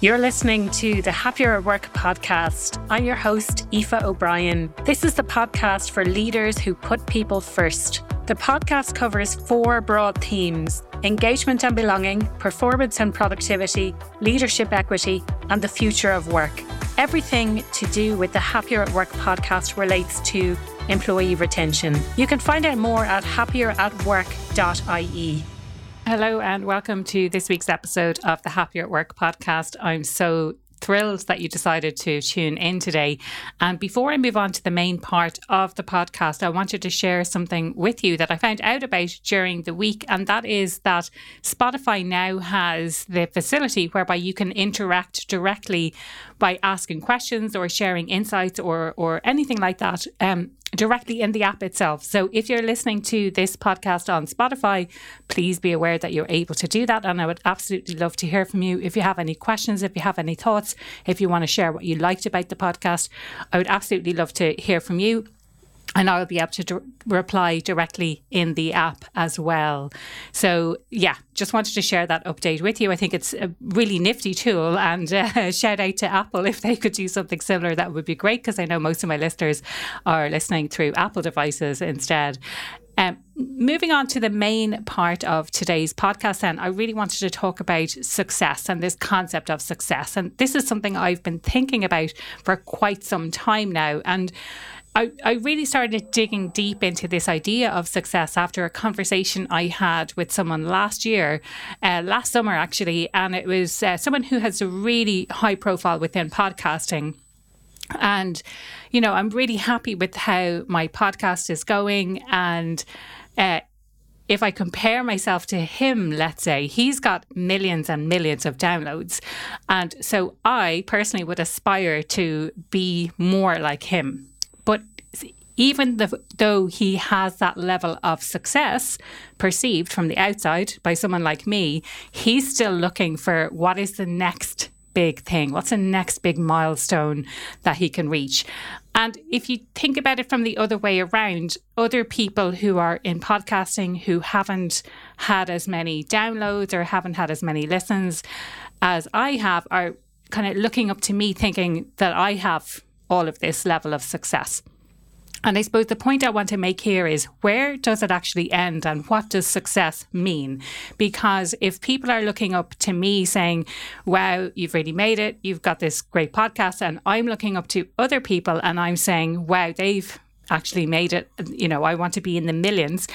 You're listening to the Happier at Work podcast. I'm your host, Aoife O'Brien. This is the podcast for leaders who put people first. The podcast covers four broad themes engagement and belonging, performance and productivity, leadership equity, and the future of work. Everything to do with the Happier at Work podcast relates to employee retention. You can find out more at happieratwork.ie. Hello, and welcome to this week's episode of the Happier at Work podcast. I'm so thrilled that you decided to tune in today. And before I move on to the main part of the podcast, I wanted to share something with you that I found out about during the week. And that is that Spotify now has the facility whereby you can interact directly by asking questions or sharing insights or, or anything like that. Um, directly in the app itself. So if you're listening to this podcast on Spotify, please be aware that you're able to do that. And I would absolutely love to hear from you. If you have any questions, if you have any thoughts, if you want to share what you liked about the podcast, I would absolutely love to hear from you and I'll be able to d- reply directly in the app as well. So, yeah, just wanted to share that update with you. I think it's a really nifty tool, and uh, shout out to Apple if they could do something similar. That would be great because I know most of my listeners are listening through Apple devices instead. Um, moving on to the main part of today's podcast, then, I really wanted to talk about success and this concept of success. And this is something I've been thinking about for quite some time now. And I, I really started digging deep into this idea of success after a conversation I had with someone last year, uh, last summer actually, and it was uh, someone who has a really high profile within podcasting. And, you know, I'm really happy with how my podcast is going. And uh, if I compare myself to him, let's say, he's got millions and millions of downloads. And so I personally would aspire to be more like him even the, though he has that level of success perceived from the outside by someone like me, he's still looking for what is the next big thing? What's the next big milestone that he can reach? And if you think about it from the other way around, other people who are in podcasting who haven't had as many downloads or haven't had as many listens as I have are kind of looking up to me thinking that I have all of this level of success. And I suppose the point I want to make here is where does it actually end and what does success mean? Because if people are looking up to me saying, wow, you've really made it, you've got this great podcast, and I'm looking up to other people and I'm saying, wow, they've actually made it, you know, I want to be in the millions.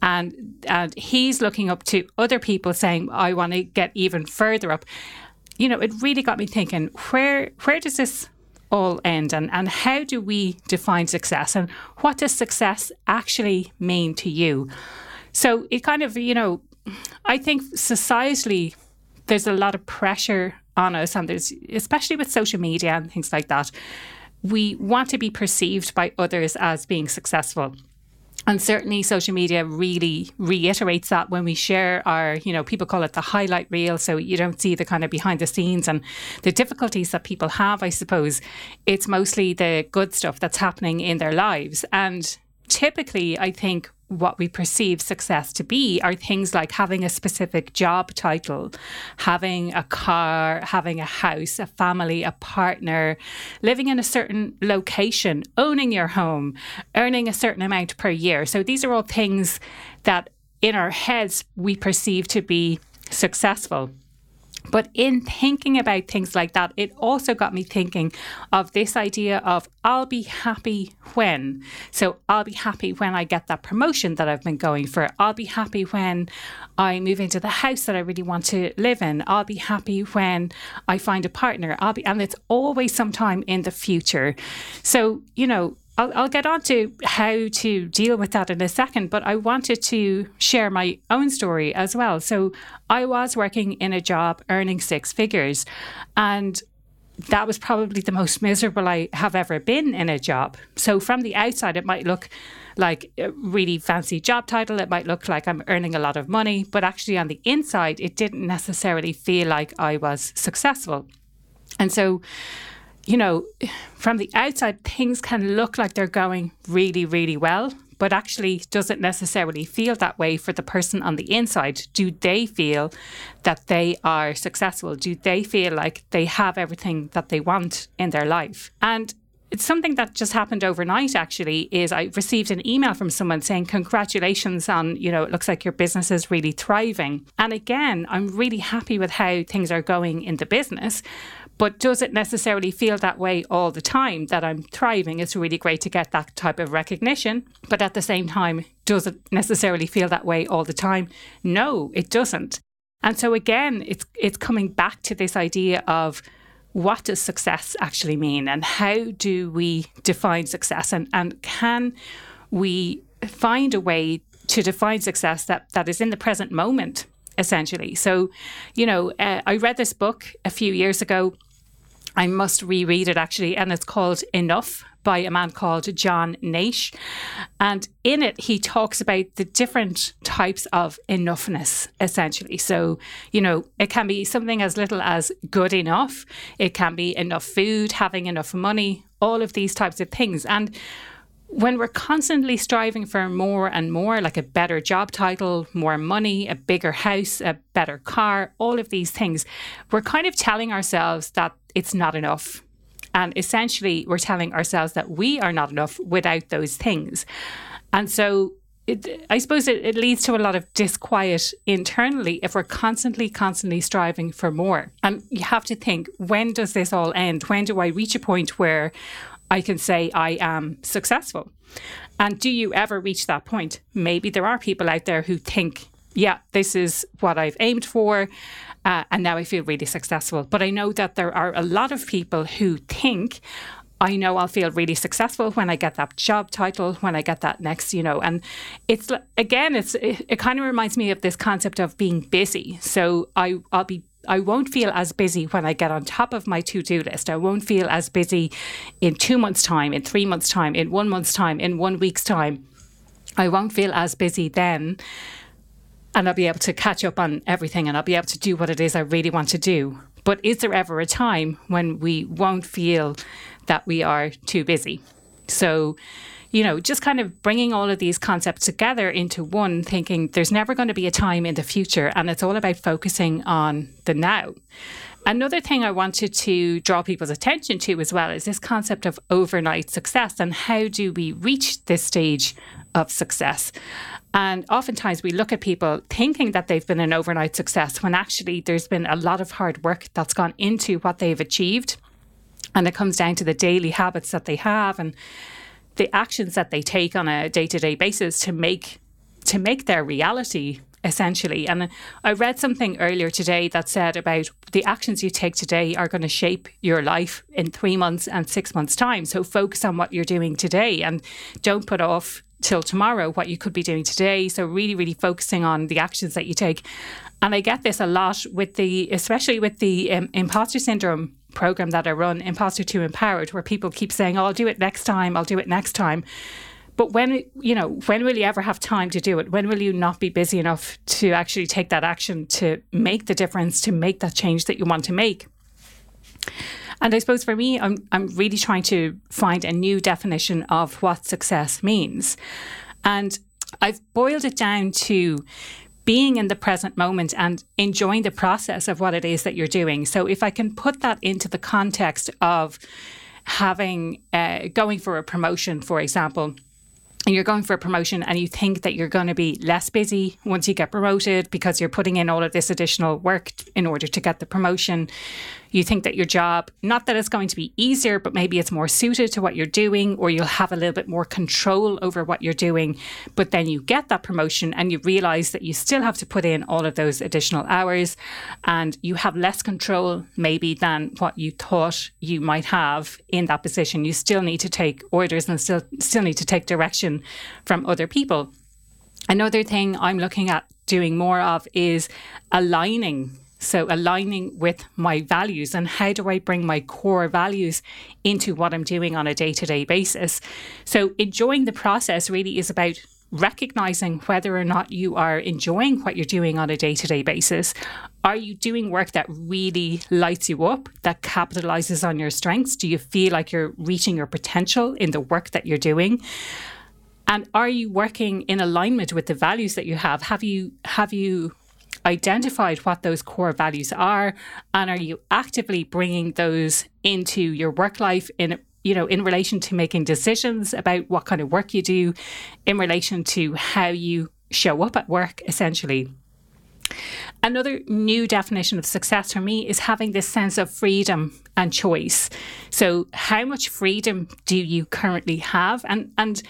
And, and he's looking up to other people saying, I want to get even further up. You know, it really got me thinking, where where does this all end and, and how do we define success and what does success actually mean to you? So it kind of, you know, I think societally there's a lot of pressure on us and there's especially with social media and things like that. We want to be perceived by others as being successful. And certainly social media really reiterates that when we share our, you know, people call it the highlight reel. So you don't see the kind of behind the scenes and the difficulties that people have, I suppose. It's mostly the good stuff that's happening in their lives. And typically, I think what we perceive success to be are things like having a specific job title, having a car, having a house, a family, a partner, living in a certain location, owning your home, earning a certain amount per year. So these are all things that in our heads we perceive to be successful. But in thinking about things like that, it also got me thinking of this idea of I'll be happy when. So I'll be happy when I get that promotion that I've been going for. I'll be happy when I move into the house that I really want to live in. I'll be happy when I find a partner. I'll be, and it's always sometime in the future. So, you know, I'll, I'll, get on to how to deal with that in a second, but I wanted to share my own story as well. So I was working in a job earning six figures, and that was probably the most miserable I have ever been in a job. So from the outside, it might look like a really fancy job title. It might look like I'm earning a lot of money, but actually on the inside, it didn't necessarily feel like I was successful. And so you know, from the outside, things can look like they're going really, really well. but actually doesn't necessarily feel that way for the person on the inside. Do they feel that they are successful? Do they feel like they have everything that they want in their life? And it's something that just happened overnight actually is I received an email from someone saying congratulations on you know it looks like your business is really thriving and again I'm really happy with how things are going in the business but does it necessarily feel that way all the time that I'm thriving? It's really great to get that type of recognition. But at the same time, does it necessarily feel that way all the time? No, it doesn't. And so again, it's it's coming back to this idea of what does success actually mean and how do we define success and, and can we find a way to define success that, that is in the present moment essentially so you know uh, i read this book a few years ago I must reread it actually, and it's called Enough by a man called John Naish. And in it, he talks about the different types of enoughness, essentially. So, you know, it can be something as little as good enough, it can be enough food, having enough money, all of these types of things. And when we're constantly striving for more and more, like a better job title, more money, a bigger house, a better car, all of these things, we're kind of telling ourselves that it's not enough. And essentially, we're telling ourselves that we are not enough without those things. And so it, I suppose it, it, leads to a lot of disquiet internally if we're constantly, constantly striving for more. And you have to think when does this all end? When do I reach a point where I can say I am successful. And do you ever reach that point? Maybe there are people out there who think, yeah, this is what I've aimed for. Uh, and now I feel really successful. But I know that there are a lot of people who think, I know I'll feel really successful when I get that job title, when I get that next, you know. And it's again, it's it, it kind of reminds me of this concept of being busy. So I I'll be I won't feel as busy when I get on top of my to do list. I won't feel as busy in two months' time, in three months' time, in one month's time, in one week's time. I won't feel as busy then. And I'll be able to catch up on everything and I'll be able to do what it is I really want to do. But is there ever a time when we won't feel that we are too busy? So, you know, just kind of bringing all of these concepts together into one, thinking there's never going to be a time in the future. And it's all about focusing on the now. Another thing I wanted to draw people's attention to as well is this concept of overnight success and how do we reach this stage of success. And oftentimes we look at people thinking that they've been an overnight success when actually there's been a lot of hard work that's gone into what they've achieved. And it comes down to the daily habits that they have and the actions that they take on a day-to-day basis to make to make their reality essentially. And I read something earlier today that said about the actions you take today are going to shape your life in three months and six months' time. So focus on what you're doing today and don't put off till tomorrow what you could be doing today. So really, really focusing on the actions that you take. And I get this a lot with the, especially with the um, imposter syndrome program that I run, Imposter to Empowered, where people keep saying, oh, I'll do it next time, I'll do it next time. But when, you know, when will you ever have time to do it? When will you not be busy enough to actually take that action to make the difference, to make that change that you want to make? And I suppose for me, I'm, I'm really trying to find a new definition of what success means. And I've boiled it down to being in the present moment and enjoying the process of what it is that you're doing. So if I can put that into the context of having uh, going for a promotion, for example, and you're going for a promotion and you think that you're going to be less busy once you get promoted because you're putting in all of this additional work in order to get the promotion, you think that your job, not that it's going to be easier, but maybe it's more suited to what you're doing, or you'll have a little bit more control over what you're doing. But then you get that promotion and you realize that you still have to put in all of those additional hours and you have less control, maybe, than what you thought you might have in that position. You still need to take orders and still, still need to take direction from other people. Another thing I'm looking at doing more of is aligning so, aligning with my values and how do I bring my core values into what I'm doing on a day to day basis? So, enjoying the process really is about recognizing whether or not you are enjoying what you're doing on a day to day basis. Are you doing work that really lights you up, that capitalizes on your strengths? Do you feel like you're reaching your potential in the work that you're doing? And are you working in alignment with the values that you have? Have you have you identified what those core values are and are you actively bringing those into your work life in you know in relation to making decisions about what kind of work you do in relation to how you show up at work essentially Another new definition of success for me is having this sense of freedom and choice. So, how much freedom do you currently have? And and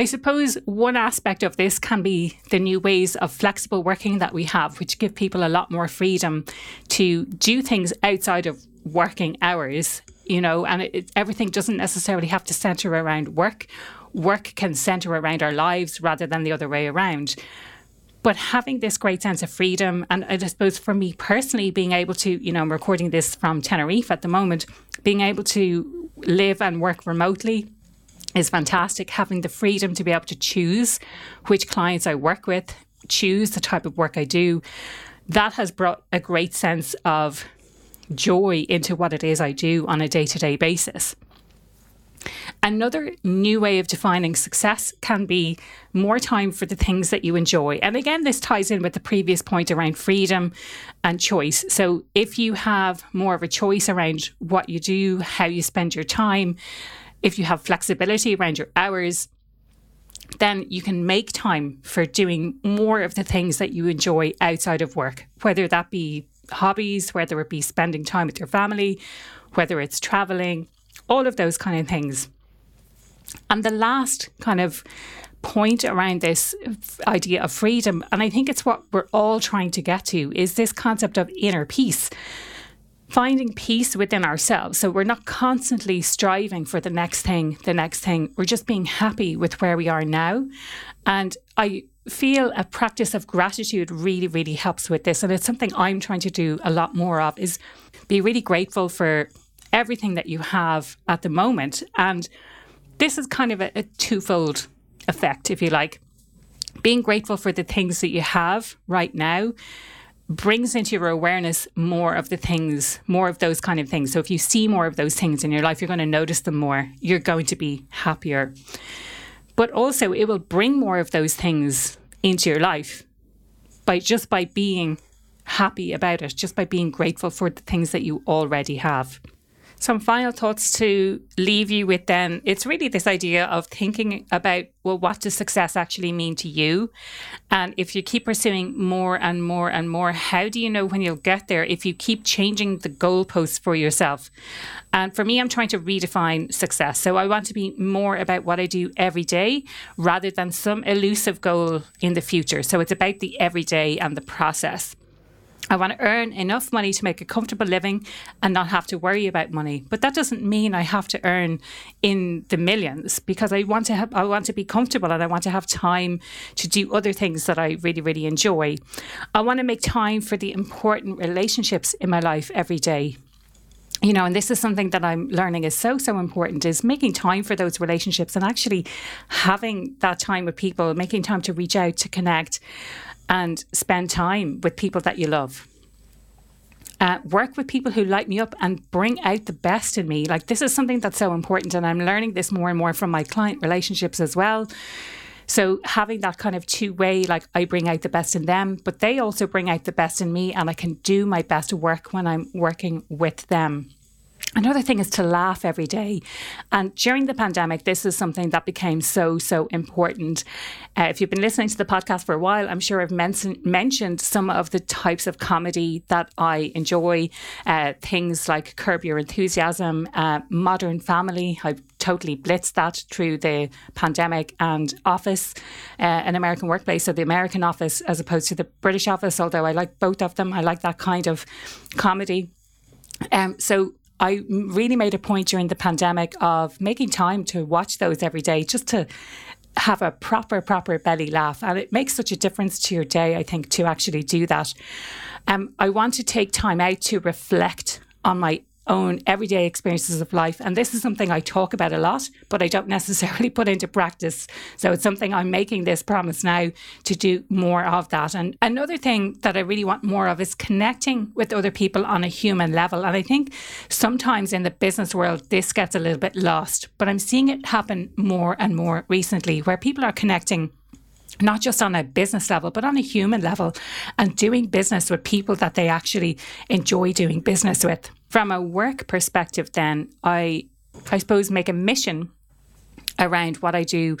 I suppose one aspect of this can be the new ways of flexible working that we have, which give people a lot more freedom to do things outside of working hours, you know, and it, everything doesn't necessarily have to center around work. Work can center around our lives rather than the other way around. But having this great sense of freedom, and I suppose for me personally, being able to, you know, I'm recording this from Tenerife at the moment, being able to live and work remotely is fantastic. Having the freedom to be able to choose which clients I work with, choose the type of work I do, that has brought a great sense of joy into what it is I do on a day to day basis. Another new way of defining success can be more time for the things that you enjoy. And again, this ties in with the previous point around freedom and choice. So if you have more of a choice around what you do, how you spend your time, if you have flexibility around your hours, then you can make time for doing more of the things that you enjoy outside of work, whether that be hobbies, whether it be spending time with your family, whether it's traveling, all of those kind of things. And the last kind of point around this idea of freedom, and I think it's what we're all trying to get to, is this concept of inner peace. Finding peace within ourselves. So we're not constantly striving for the next thing, the next thing. We're just being happy with where we are now. And I feel a practice of gratitude really, really helps with this. And it's something I'm trying to do a lot more of is be really grateful for everything that you have at the moment. And this is kind of a, a twofold effect, if you like. Being grateful for the things that you have right now brings into your awareness more of the things, more of those kind of things. So if you see more of those things in your life, you're going to notice them more. You're going to be happier. But also, it will bring more of those things into your life by just by being happy about it, just by being grateful for the things that you already have some final thoughts to leave you with then it's really this idea of thinking about well what does success actually mean to you? And if you keep pursuing more and more and more how do you know when you'll get there if you keep changing the goalposts for yourself? And for me i'm trying to redefine success. So i want to be more about what i do every day rather than some elusive goal in the future. So it's about the everyday and the process I want to earn enough money to make a comfortable living and not have to worry about money. But that doesn't mean I have to earn in the millions because I want to have, I want to be comfortable and I want to have time to do other things that I really really enjoy. I want to make time for the important relationships in my life every day you know and this is something that i'm learning is so so important is making time for those relationships and actually having that time with people making time to reach out to connect and spend time with people that you love. Uh, work with people who light me up and bring out the best in me. Like, this is something that's so important. And I'm learning this more and more from my client relationships as well. So, having that kind of two way, like I bring out the best in them, but they also bring out the best in me, and I can do my best work when I'm working with them. Another thing is to laugh every day. And during the pandemic, this is something that became so, so important. Uh, if you've been listening to the podcast for a while, I'm sure I've men- mentioned some of the types of comedy that I enjoy. Uh, things like Curb Your Enthusiasm, uh, Modern Family. I totally blitzed that through the pandemic and Office, uh, an American workplace. So the American Office as opposed to the British Office, although I like both of them. I like that kind of comedy. Um, so I really made a point during the pandemic of making time to watch those every day just to have a proper, proper belly laugh. And it makes such a difference to your day, I think, to actually do that. Um, I want to take time out to reflect on my own everyday experiences of life. And this is something I talk about a lot, but I don't necessarily put into practice. So it's something I'm making this promise now to do more of that. And another thing that I really want more of is connecting with other people on a human level. And I think sometimes in the business world, this gets a little bit lost, but I'm seeing it happen more and more recently where people are connecting not just on a business level, but on a human level, and doing business with people that they actually enjoy doing business with. From a work perspective, then, I, I suppose, make a mission around what I do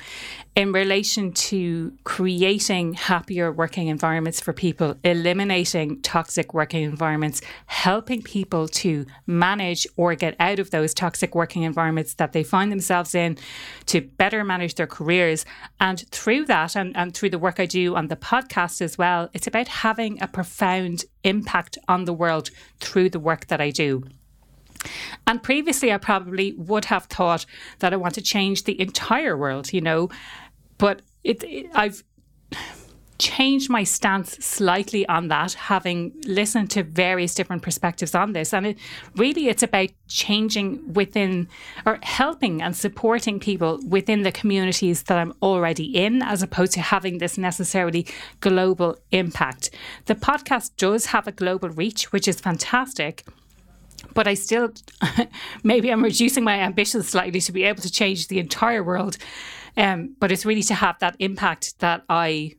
in relation to creating happier working environments for people, eliminating toxic working environments, helping people to manage or get out of those toxic working environments that they find themselves in to better manage their careers. And through that, and, and through the work I do on the podcast as well, it's about having a profound impact on the world through the work that I do. And previously, I probably would have thought that I want to change the entire world, you know, but it, it, I've changed my stance slightly on that, having listened to various different perspectives on this. And it really it's about changing within or helping and supporting people within the communities that I'm already in, as opposed to having this necessarily global impact. The podcast does have a global reach, which is fantastic but I still, maybe I'm reducing my ambitions slightly to be able to change the entire world. Um, but it's really to have that impact that I,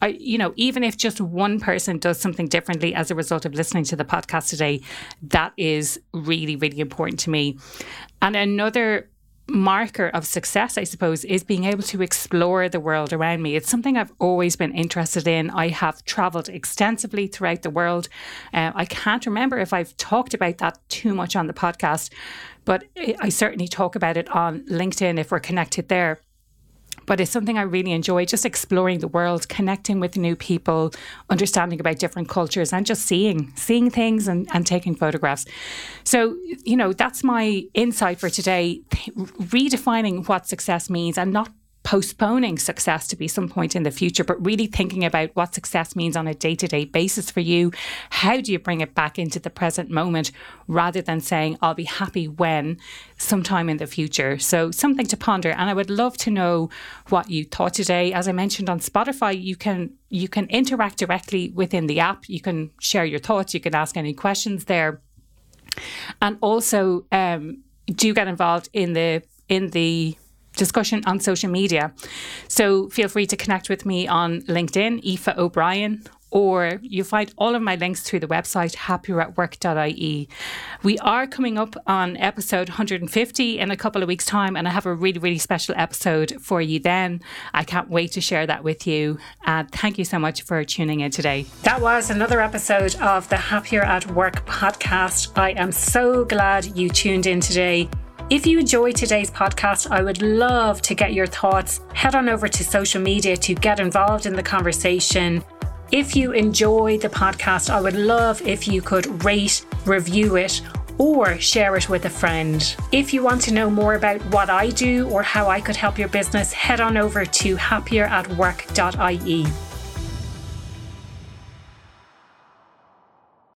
I, you know, even if just one person does something differently as a result of listening to the podcast today, that is really, really important to me. And another marker of success, I suppose, is being able to explore the world around me. It's something I've always been interested in. I have traveled extensively throughout the world. Uh, I can't remember if I've talked about that too much on the podcast, but I certainly talk about it on LinkedIn if we're connected there but it's something I really enjoy just exploring the world, connecting with new people, understanding about different cultures, and just seeing, seeing things and, and taking photographs. So, you know, that's my insight for today redefining what success means and not postponing success to be some point in the future, but really thinking about what success means on a day to day basis for you. How do you bring it back into the present moment rather than saying, I'll be happy when sometime in the future? So, something to ponder. And I would love to know what you thought today. As I mentioned on Spotify, you can you can interact directly within the app. You can share your thoughts. You can ask any questions there. And also, um, do get involved in the in the discussion on social media. So feel free to connect with me on LinkedIn, Aoife O'Brien, or you'll find all of my links through the website happieratwork.ie. We are coming up on episode 150 in a couple of weeks' time, and I have a really, really special episode for you then. I can't wait to share that with you. And thank you so much for tuning in today. That was another episode of the Happier at Work podcast. I am so glad you tuned in today. If you enjoyed today's podcast, I would love to get your thoughts. Head on over to social media to get involved in the conversation. If you enjoy the podcast, I would love if you could rate, review it, or share it with a friend. If you want to know more about what I do or how I could help your business, head on over to happieratwork.ie.